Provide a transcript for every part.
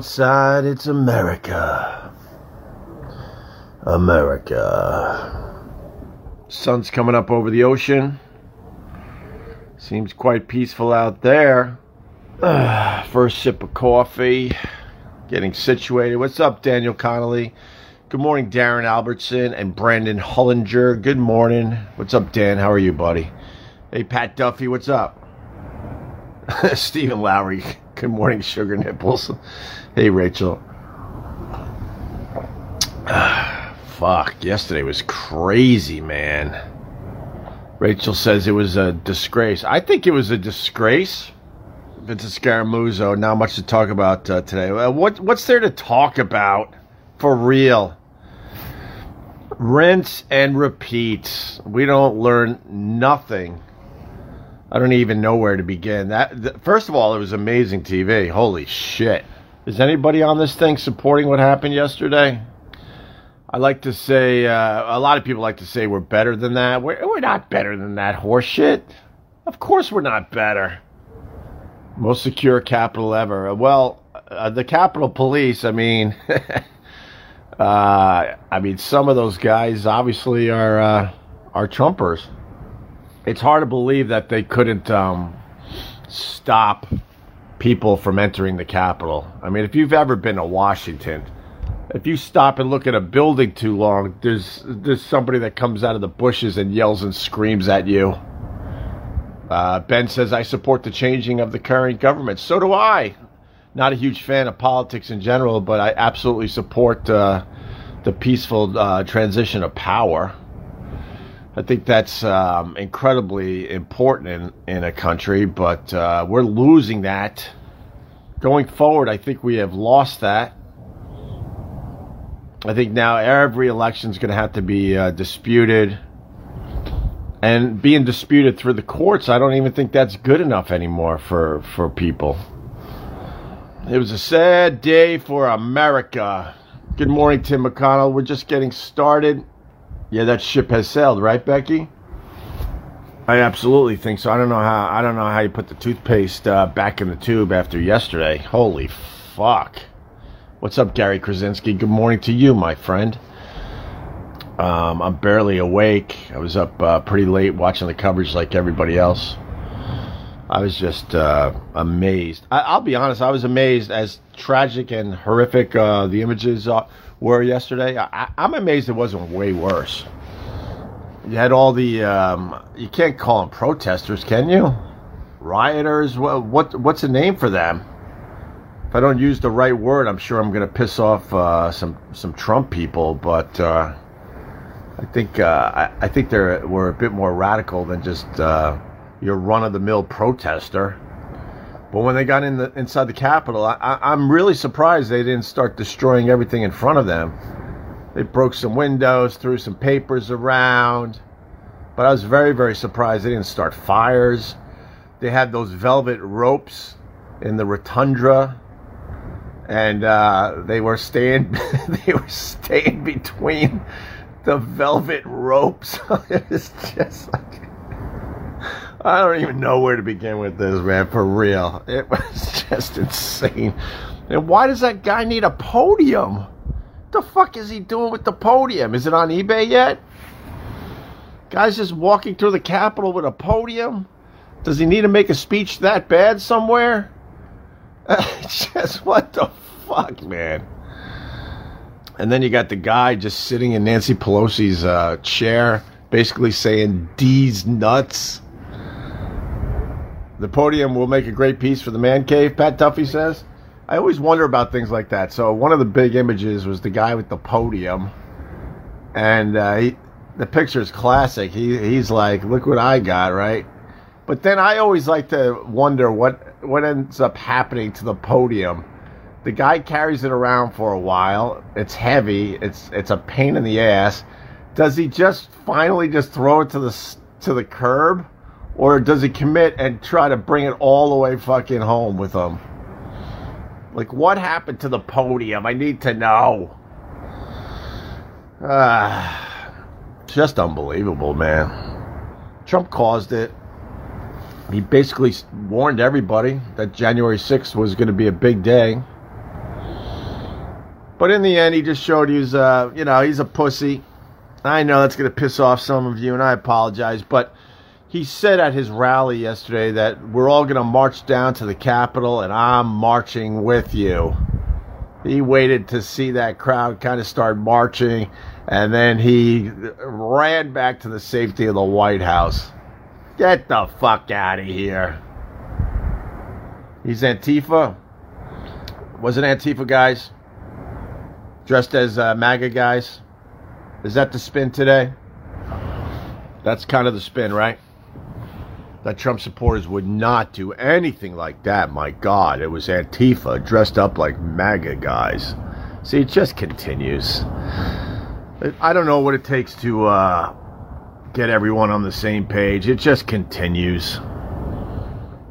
outside, it's America. America. Sun's coming up over the ocean. Seems quite peaceful out there. Uh, first sip of coffee. Getting situated. What's up, Daniel Connolly? Good morning, Darren Albertson and Brandon Hullinger. Good morning. What's up, Dan? How are you, buddy? Hey, Pat Duffy, what's up? Stephen Lowry. Good morning, Sugar Nipples. Hey, Rachel. fuck, yesterday was crazy, man. Rachel says it was a disgrace. I think it was a disgrace. Vince Scaramuzo, not much to talk about uh, today. Uh, what what's there to talk about for real? Rinse and repeat. We don't learn nothing. I don't even know where to begin. That th- first of all, it was amazing TV. Holy shit! Is anybody on this thing supporting what happened yesterday? I like to say uh, a lot of people like to say we're better than that. We're, we're not better than that horseshit. Of course, we're not better. Most secure capital ever. Well, uh, the Capitol Police. I mean. Uh, I mean, some of those guys obviously are uh, are Trumpers. It's hard to believe that they couldn't um, stop people from entering the Capitol. I mean, if you've ever been to Washington, if you stop and look at a building too long, there's there's somebody that comes out of the bushes and yells and screams at you. Uh, ben says I support the changing of the current government. So do I not a huge fan of politics in general, but I absolutely support uh, the peaceful uh, transition of power. I think that's um, incredibly important in, in a country, but uh, we're losing that. Going forward, I think we have lost that. I think now every election is going to have to be uh, disputed. And being disputed through the courts, I don't even think that's good enough anymore for, for people. It was a sad day for America. Good morning, Tim McConnell. We're just getting started. Yeah, that ship has sailed, right, Becky? I absolutely think so. I don't know how. I don't know how you put the toothpaste uh, back in the tube after yesterday. Holy fuck! What's up, Gary Krasinski? Good morning to you, my friend. Um, I'm barely awake. I was up uh, pretty late watching the coverage like everybody else. I was just uh, amazed. I, will be honest, I was amazed as tragic and horrific uh, the images uh, were yesterday. I, am amazed it wasn't way worse. You had all the, um, you can't call them protesters, can you? Rioters? What, what, what's the name for them? If I don't use the right word, I'm sure I'm going to piss off uh, some some Trump people. But uh, I think uh, I, I, think they're were a bit more radical than just your run of the mill protester. But when they got in the, inside the Capitol, I, I'm really surprised they didn't start destroying everything in front of them. They broke some windows, threw some papers around. But I was very, very surprised they didn't start fires. They had those velvet ropes in the rotunda, and uh, they were staying. they were staying between the velvet ropes. it was just like I don't even know where to begin with this, man, for real. It was just insane. And why does that guy need a podium? the fuck is he doing with the podium? Is it on eBay yet? Guy's just walking through the Capitol with a podium? Does he need to make a speech that bad somewhere? just what the fuck, man? And then you got the guy just sitting in Nancy Pelosi's uh, chair, basically saying D's nuts. The podium will make a great piece for the man cave, Pat Duffy says. I always wonder about things like that. So one of the big images was the guy with the podium, and uh, he, the picture is classic. He he's like, "Look what I got!" Right? But then I always like to wonder what what ends up happening to the podium. The guy carries it around for a while. It's heavy. It's it's a pain in the ass. Does he just finally just throw it to the to the curb? Or does he commit and try to bring it all the way fucking home with him? Like, what happened to the podium? I need to know. Ah, just unbelievable, man. Trump caused it. He basically warned everybody that January 6th was going to be a big day. But in the end, he just showed he's, uh, you know, he's a pussy. I know that's going to piss off some of you, and I apologize. But he said at his rally yesterday that we're all going to march down to the Capitol, and I'm marching with you. He waited to see that crowd kind of start marching, and then he ran back to the safety of the White House. Get the fuck out of here. He's Antifa. Was it Antifa guys? Dressed as uh, MAGA guys? Is that the spin today? That's kind of the spin, right? That Trump supporters would not do anything like that. My God, it was Antifa dressed up like MAGA guys. See, it just continues. I don't know what it takes to uh, get everyone on the same page. It just continues.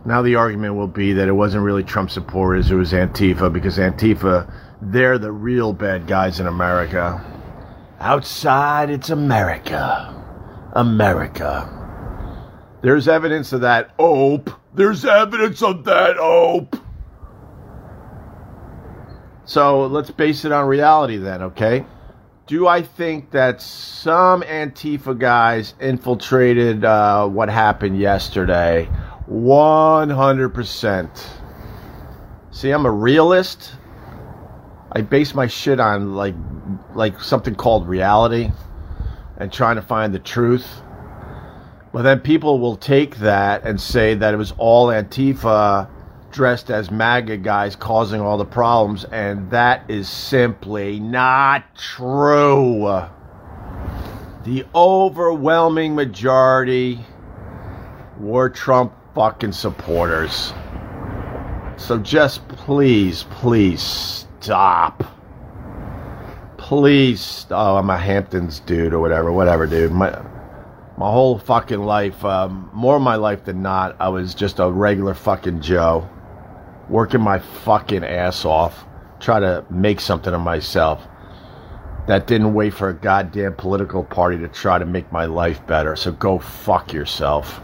Now the argument will be that it wasn't really Trump supporters, it was Antifa, because Antifa, they're the real bad guys in America. Outside, it's America. America. There's evidence of that ope. There's evidence of that ope. So let's base it on reality then, okay? Do I think that some Antifa guys infiltrated uh, what happened yesterday? 100%. See, I'm a realist. I base my shit on like like something called reality and trying to find the truth. But then people will take that and say that it was all Antifa dressed as MAGA guys causing all the problems, and that is simply not true. The overwhelming majority were Trump fucking supporters. So just please, please stop. Please, oh, I'm a Hamptons dude or whatever, whatever, dude. My, my whole fucking life, um, more of my life than not, I was just a regular fucking Joe, working my fucking ass off, try to make something of myself. That didn't wait for a goddamn political party to try to make my life better. So go fuck yourself.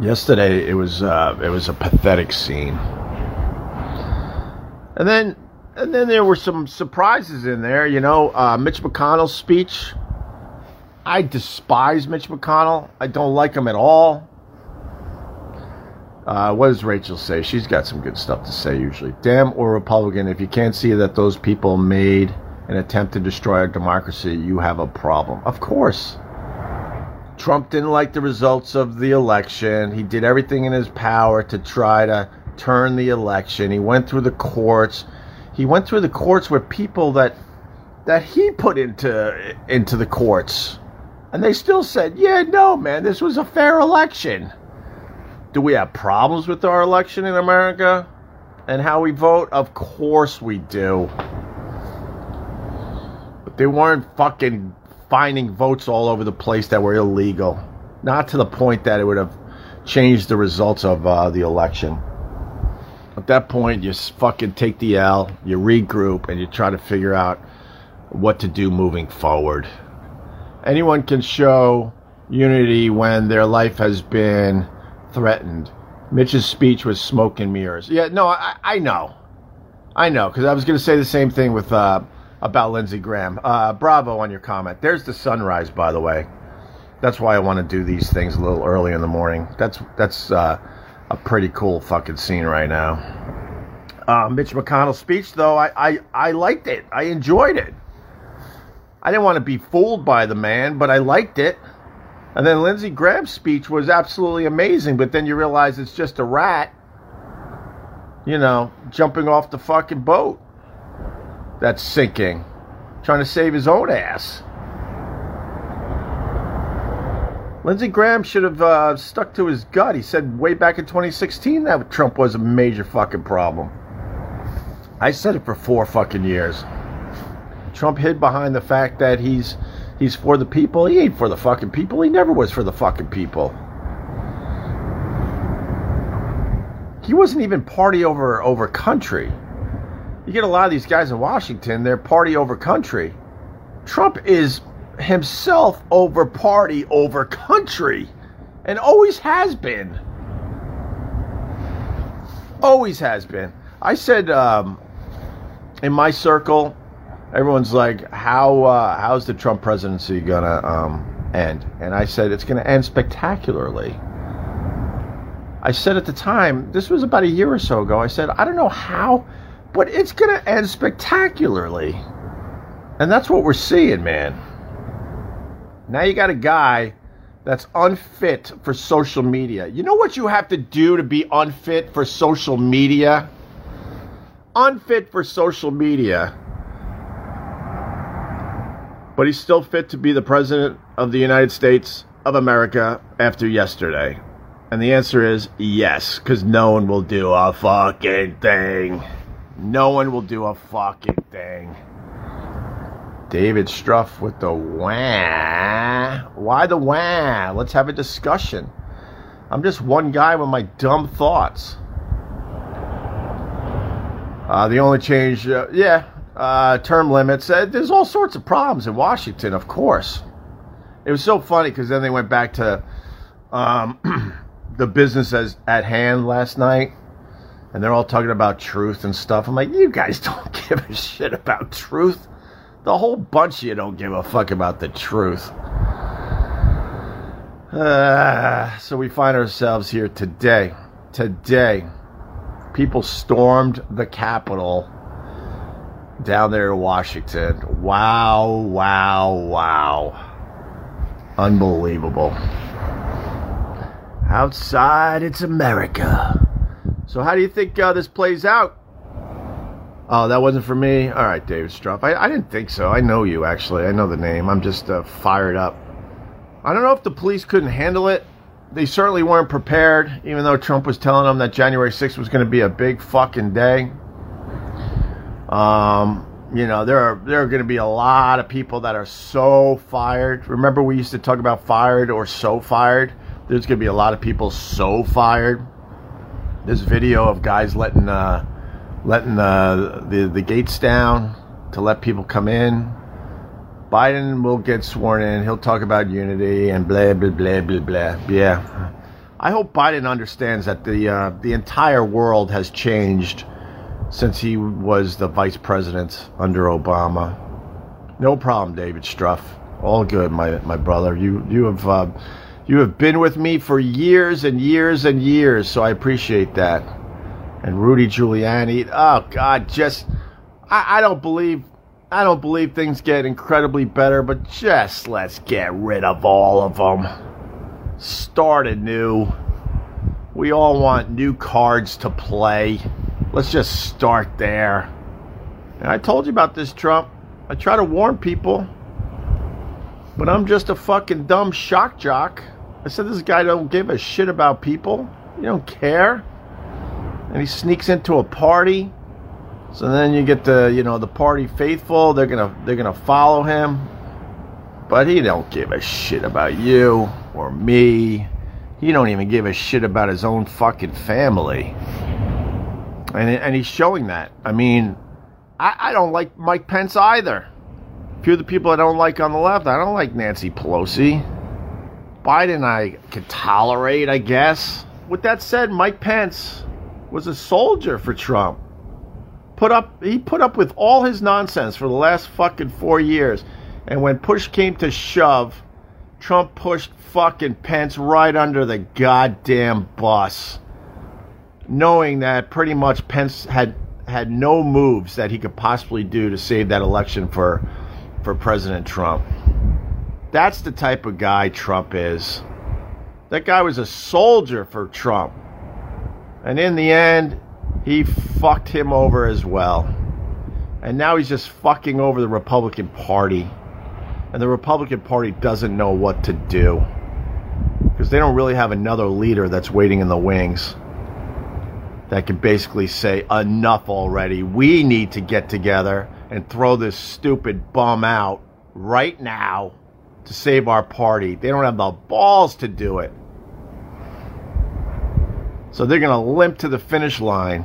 Yesterday, it was uh, it was a pathetic scene, and then and then there were some surprises in there. You know, uh, Mitch McConnell's speech I despise Mitch McConnell. I don't like him at all. Uh, what does Rachel say? She's got some good stuff to say usually. Dem or Republican, if you can't see that those people made an attempt to destroy our democracy, you have a problem. Of course. Trump didn't like the results of the election. He did everything in his power to try to turn the election. He went through the courts. He went through the courts with people that that he put into into the courts and they still said, yeah, no, man, this was a fair election. Do we have problems with our election in America and how we vote? Of course we do. But they weren't fucking finding votes all over the place that were illegal. Not to the point that it would have changed the results of uh, the election. At that point, you fucking take the L, you regroup, and you try to figure out what to do moving forward anyone can show unity when their life has been threatened. Mitch's speech was smoke and mirrors. Yeah, no, I, I know. I know, because I was going to say the same thing with uh, about Lindsey Graham. Uh, bravo on your comment. There's the sunrise, by the way. That's why I want to do these things a little early in the morning. That's that's uh, a pretty cool fucking scene right now. Uh, Mitch McConnell's speech, though, I, I, I liked it. I enjoyed it. I didn't want to be fooled by the man, but I liked it. And then Lindsey Graham's speech was absolutely amazing, but then you realize it's just a rat, you know, jumping off the fucking boat that's sinking, trying to save his own ass. Lindsey Graham should have uh, stuck to his gut. He said way back in 2016 that Trump was a major fucking problem. I said it for four fucking years. Trump hid behind the fact that he's he's for the people. He ain't for the fucking people. He never was for the fucking people. He wasn't even party over over country. You get a lot of these guys in Washington, they're party over country. Trump is himself over party over country and always has been. Always has been. I said um, in my circle, everyone's like, "How uh, how's the Trump presidency gonna um, end?" And I said, "It's gonna end spectacularly." I said at the time, this was about a year or so ago. I said, "I don't know how, but it's gonna end spectacularly," and that's what we're seeing, man. Now you got a guy that's unfit for social media. You know what you have to do to be unfit for social media? Unfit for social media but he's still fit to be the President of the United States of America after yesterday? And the answer is yes, because no one will do a fucking thing. No one will do a fucking thing. David Struff with the wah. Why the wah? Let's have a discussion. I'm just one guy with my dumb thoughts. Uh, the only change, uh, yeah, uh, term limits. Uh, there's all sorts of problems in Washington, of course. It was so funny because then they went back to um, the business as, at hand last night, and they're all talking about truth and stuff. I'm like, you guys don't give a shit about truth. The whole bunch of you don't give a fuck about the truth. Uh, so we find ourselves here today. Today, people stormed the Capitol down there in Washington. Wow, wow, wow. Unbelievable. Outside, it's America. So, how do you think uh, this plays out? Oh, that wasn't for me? All right, David Struff. I, I didn't think so. I know you, actually. I know the name. I'm just uh, fired up. I don't know if the police couldn't handle it. They certainly weren't prepared, even though Trump was telling them that January 6th was going to be a big fucking day. Um, you know, there are there are going to be a lot of people that are so fired. Remember, we used to talk about fired or so fired. There's going to be a lot of people so fired. This video of guys letting uh, letting the, the the gates down to let people come in. Biden will get sworn in. He'll talk about unity and blah blah blah blah blah. Yeah, I hope Biden understands that the uh, the entire world has changed since he was the vice president under Obama. No problem, David Struff. All good, my my brother. You you have uh, you have been with me for years and years and years, so I appreciate that. And Rudy Giuliani, oh God, just I, I don't believe I don't believe things get incredibly better, but just let's get rid of all of them. Start anew. We all want new cards to play. Let's just start there. And I told you about this, Trump. I try to warn people, but I'm just a fucking dumb shock jock. I said this guy don't give a shit about people. He don't care. And he sneaks into a party. So then you get the, you know, the party faithful. They're gonna, they're gonna follow him. But he don't give a shit about you or me. He don't even give a shit about his own fucking family and and he's showing that. I mean, I, I don't like Mike Pence either. A few of the people I don't like on the left, I don't like Nancy Pelosi. Biden, I could tolerate, I guess. With that said, Mike Pence was a soldier for Trump. Put up, he put up with all his nonsense for the last fucking four years, and when push came to shove, Trump pushed fucking Pence right under the goddamn bus knowing that pretty much Pence had had no moves that he could possibly do to save that election for for President Trump. That's the type of guy Trump is. That guy was a soldier for Trump. And in the end, he fucked him over as well. And now he's just fucking over the Republican Party. And the Republican Party doesn't know what to do. Because they don't really have another leader that's waiting in the wings that can basically say, enough already. We need to get together and throw this stupid bum out right now to save our party. They don't have the balls to do it. So they're going to limp to the finish line.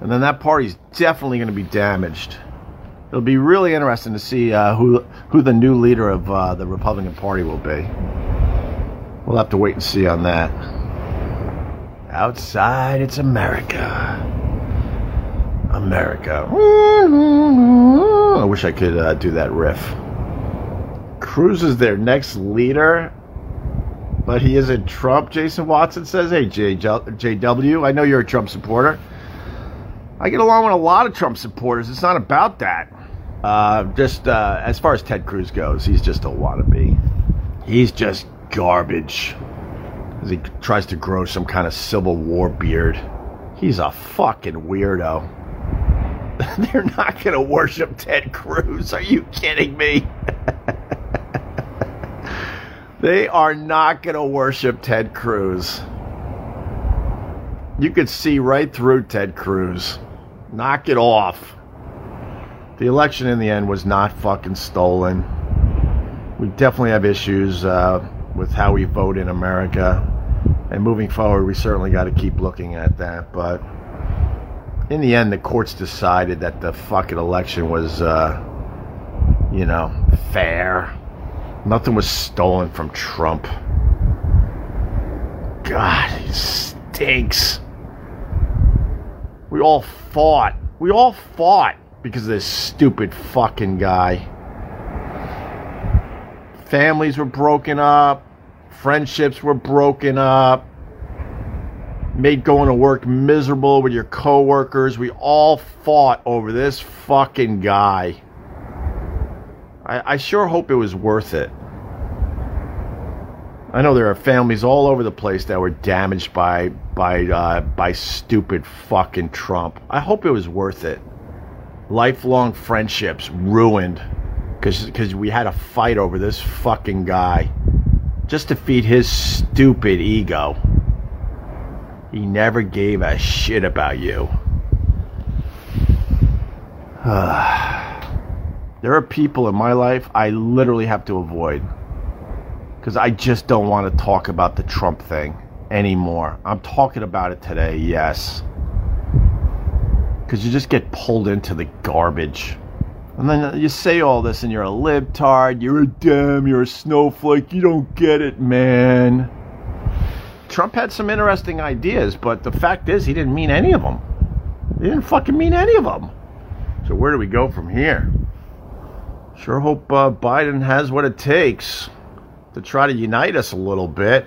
And then that party's definitely going to be damaged. It'll be really interesting to see uh, who who the new leader of uh, the Republican Party will be. We'll have to wait and see on that. Outside, it's America. America. I wish I could uh, do that riff. Cruz is their next leader, but he isn't Trump, Jason Watson says. Hey, JW, I know you're a Trump supporter. I get along with a lot of Trump supporters. It's not about that. Uh, just uh, as far as Ted Cruz goes, he's just a wannabe. He's just garbage. As he tries to grow some kind of Civil War beard. He's a fucking weirdo. They're not going to worship Ted Cruz. Are you kidding me? they are not going to worship Ted Cruz. You could see right through Ted Cruz. Knock it off. The election in the end was not fucking stolen. We definitely have issues uh, with how we vote in America. And moving forward, we certainly got to keep looking at that. But in the end, the courts decided that the fucking election was, uh, you know, fair. Nothing was stolen from Trump. God, he stinks. We all fought. We all fought because of this stupid fucking guy. Families were broken up. Friendships were broken up made going to work miserable with your coworkers. We all fought over this fucking guy. I, I sure hope it was worth it. I know there are families all over the place that were damaged by by uh, by stupid fucking Trump. I hope it was worth it. Lifelong friendships ruined because we had a fight over this fucking guy just to feed his stupid ego. He never gave a shit about you. there are people in my life I literally have to avoid because I just don't want to talk about the Trump thing anymore. I'm talking about it today, yes. Because you just get pulled into the garbage. And then you say all this and you're a libtard, you're a dem, you're a snowflake, you don't get it, man. Trump had some interesting ideas, but the fact is, he didn't mean any of them. He didn't fucking mean any of them. So where do we go from here? Sure hope uh, Biden has what it takes to try to unite us a little bit.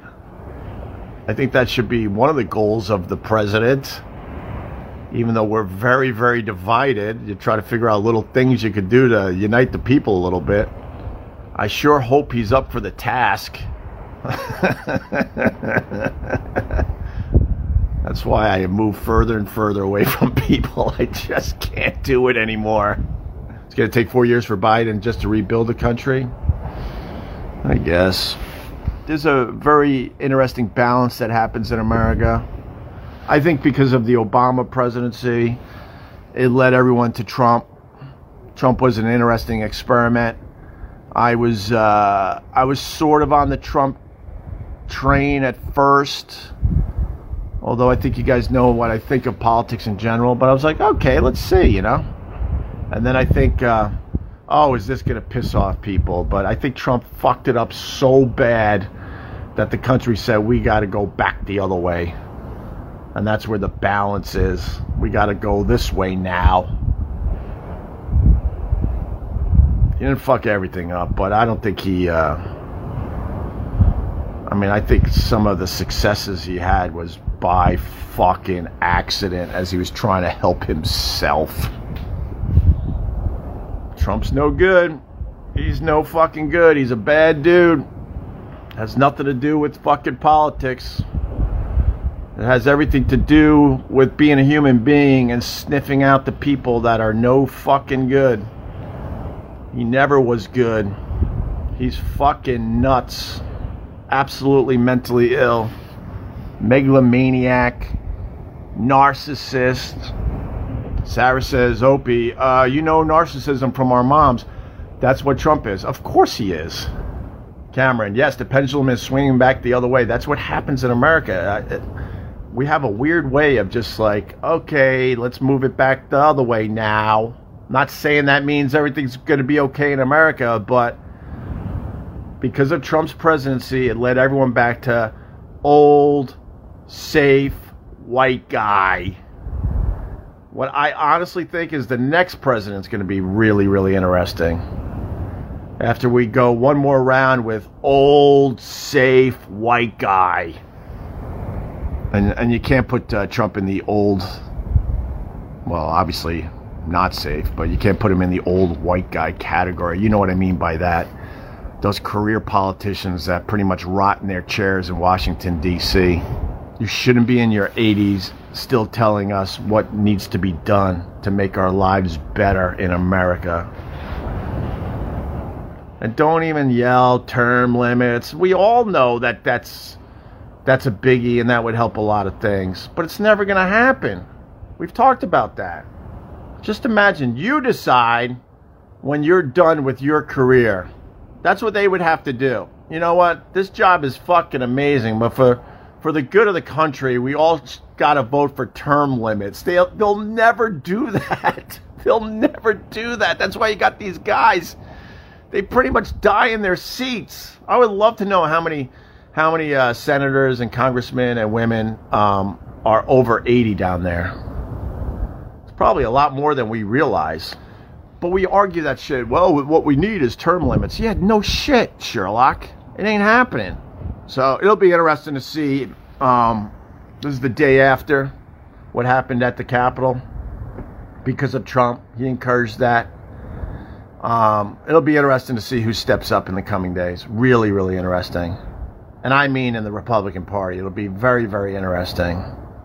I think that should be one of the goals of the president. Even though we're very, very divided, you try to figure out little things you could do to unite the people a little bit. I sure hope he's up for the task. That's why I move further and further away from people. I just can't do it anymore. It's going to take four years for Biden just to rebuild the country. I guess. There's a very interesting balance that happens in America. I think because of the Obama presidency, it led everyone to Trump. Trump was an interesting experiment. I was uh, I was sort of on the Trump train at first. Although I think you guys know what I think of politics in general, but I was like, okay, let's see, you know. And then I think, uh, oh, is this to piss off people? But I think Trump fucked it up so bad that the country said we got to go back the other way. And that's where the balance is. We got to go this way now. He didn't fuck everything up, but I don't think he. Uh, I mean, I think some of the successes he had was by fucking accident as he was trying to help himself. Trump's no good. He's no fucking good. He's a bad dude. Has nothing to do with fucking politics. It has everything to do with being a human being and sniffing out the people that are no fucking good. He never was good. He's fucking nuts absolutely mentally ill, megalomaniac, narcissist. Sarah says, Opie, uh, you know narcissism from our moms. That's what Trump is. Of course he is. Cameron, yes, the pendulum is swinging back the other way. That's what happens in America. We have a weird way of just like, okay, let's move it back the other way now. Not saying that means everything's going to be okay in America, but because of Trump's presidency, it led everyone back to old, safe, white guy. What I honestly think is the next president's going to be really, really interesting. After we go one more round with old, safe, white guy. And, and you can't put uh, Trump in the old, well, obviously not safe, but you can't put him in the old white guy category. You know what I mean by that. Those career politicians that pretty much rot in their chairs in Washington, D.C. You shouldn't be in your 80s still telling us what needs to be done to make our lives better in America. And don't even yell term limits. We all know that that's that's a biggie and that would help a lot of things, but it's never going to happen. We've talked about that. Just imagine you decide when you're done with your career. That's what they would have to do. You know what? This job is fucking amazing, but for for the good of the country, we all got to vote for term limits. They'll they'll never do that. They'll never do that. That's why you got these guys. They pretty much die in their seats. I would love to know how many how many uh, senators and congressmen and women um, are over 80 down there. It's probably a lot more than we realize. But we argue that shit. Well, what we need is term limits. Yeah, no shit, Sherlock. It ain't happening. So it'll be interesting to see. Um, this is the day after what happened at the Capitol because of Trump. He encouraged that. Um, it'll be interesting to see who steps up in the coming days. Really, really interesting. And I mean in the Republican Party. It'll be very, very interesting.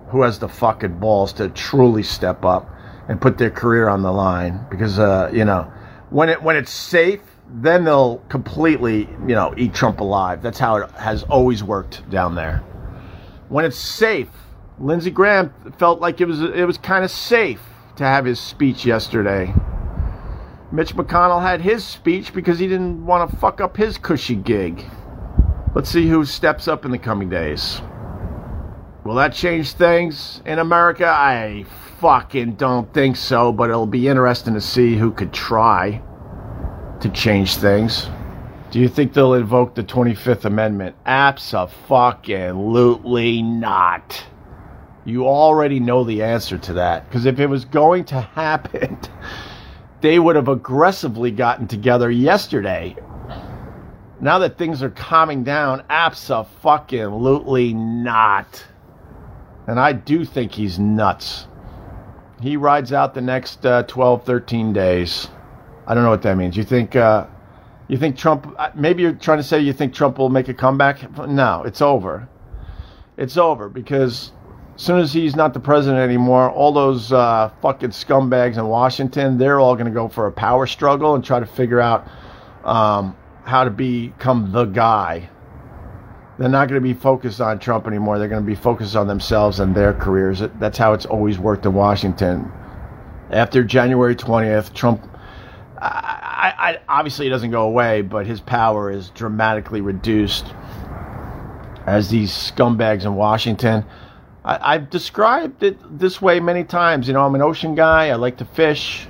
Who has the fucking balls to truly step up and put their career on the line? Because, uh, you know, when it when it's safe then they'll completely, you know, eat Trump alive. That's how it has always worked down there. When it's safe, Lindsey Graham felt like it was it was kind of safe to have his speech yesterday. Mitch McConnell had his speech because he didn't want to fuck up his cushy gig. Let's see who steps up in the coming days. Will that change things in America? I fucking don't think so, but it'll be interesting to see who could try to change things. Do you think they'll invoke the 25th Amendment? Absolutely not. You already know the answer to that. Because if it was going to happen, they would have aggressively gotten together yesterday. Now that things are calming down, absolutely not. And I do think he's nuts. He rides out the next uh, 12, 13 days. I don't know what that means. You think uh, you think Trump? Uh, maybe you're trying to say you think Trump will make a comeback. No, it's over. It's over because as soon as he's not the president anymore, all those uh, fucking scumbags in Washington, they're all going to go for a power struggle and try to figure out um, how to become the guy. They're not going to be focused on Trump anymore. They're going to be focused on themselves and their careers. That's how it's always worked in Washington. After January 20th, Trump I, I, obviously it doesn't go away, but his power is dramatically reduced as these scumbags in Washington. I, have described it this way many times. You know, I'm an ocean guy. I like to fish.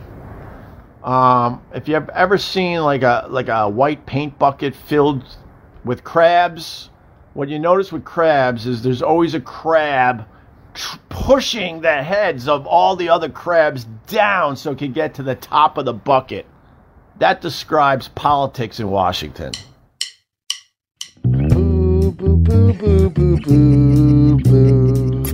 Um, if you have ever seen like a like a white paint bucket filled with crabs, what you notice with crabs is there's always a crab tr- pushing the heads of all the other crabs down so it can get to the top of the bucket. That describes politics in Washington. Boo, boo, boo, boo, boo, boo, boo.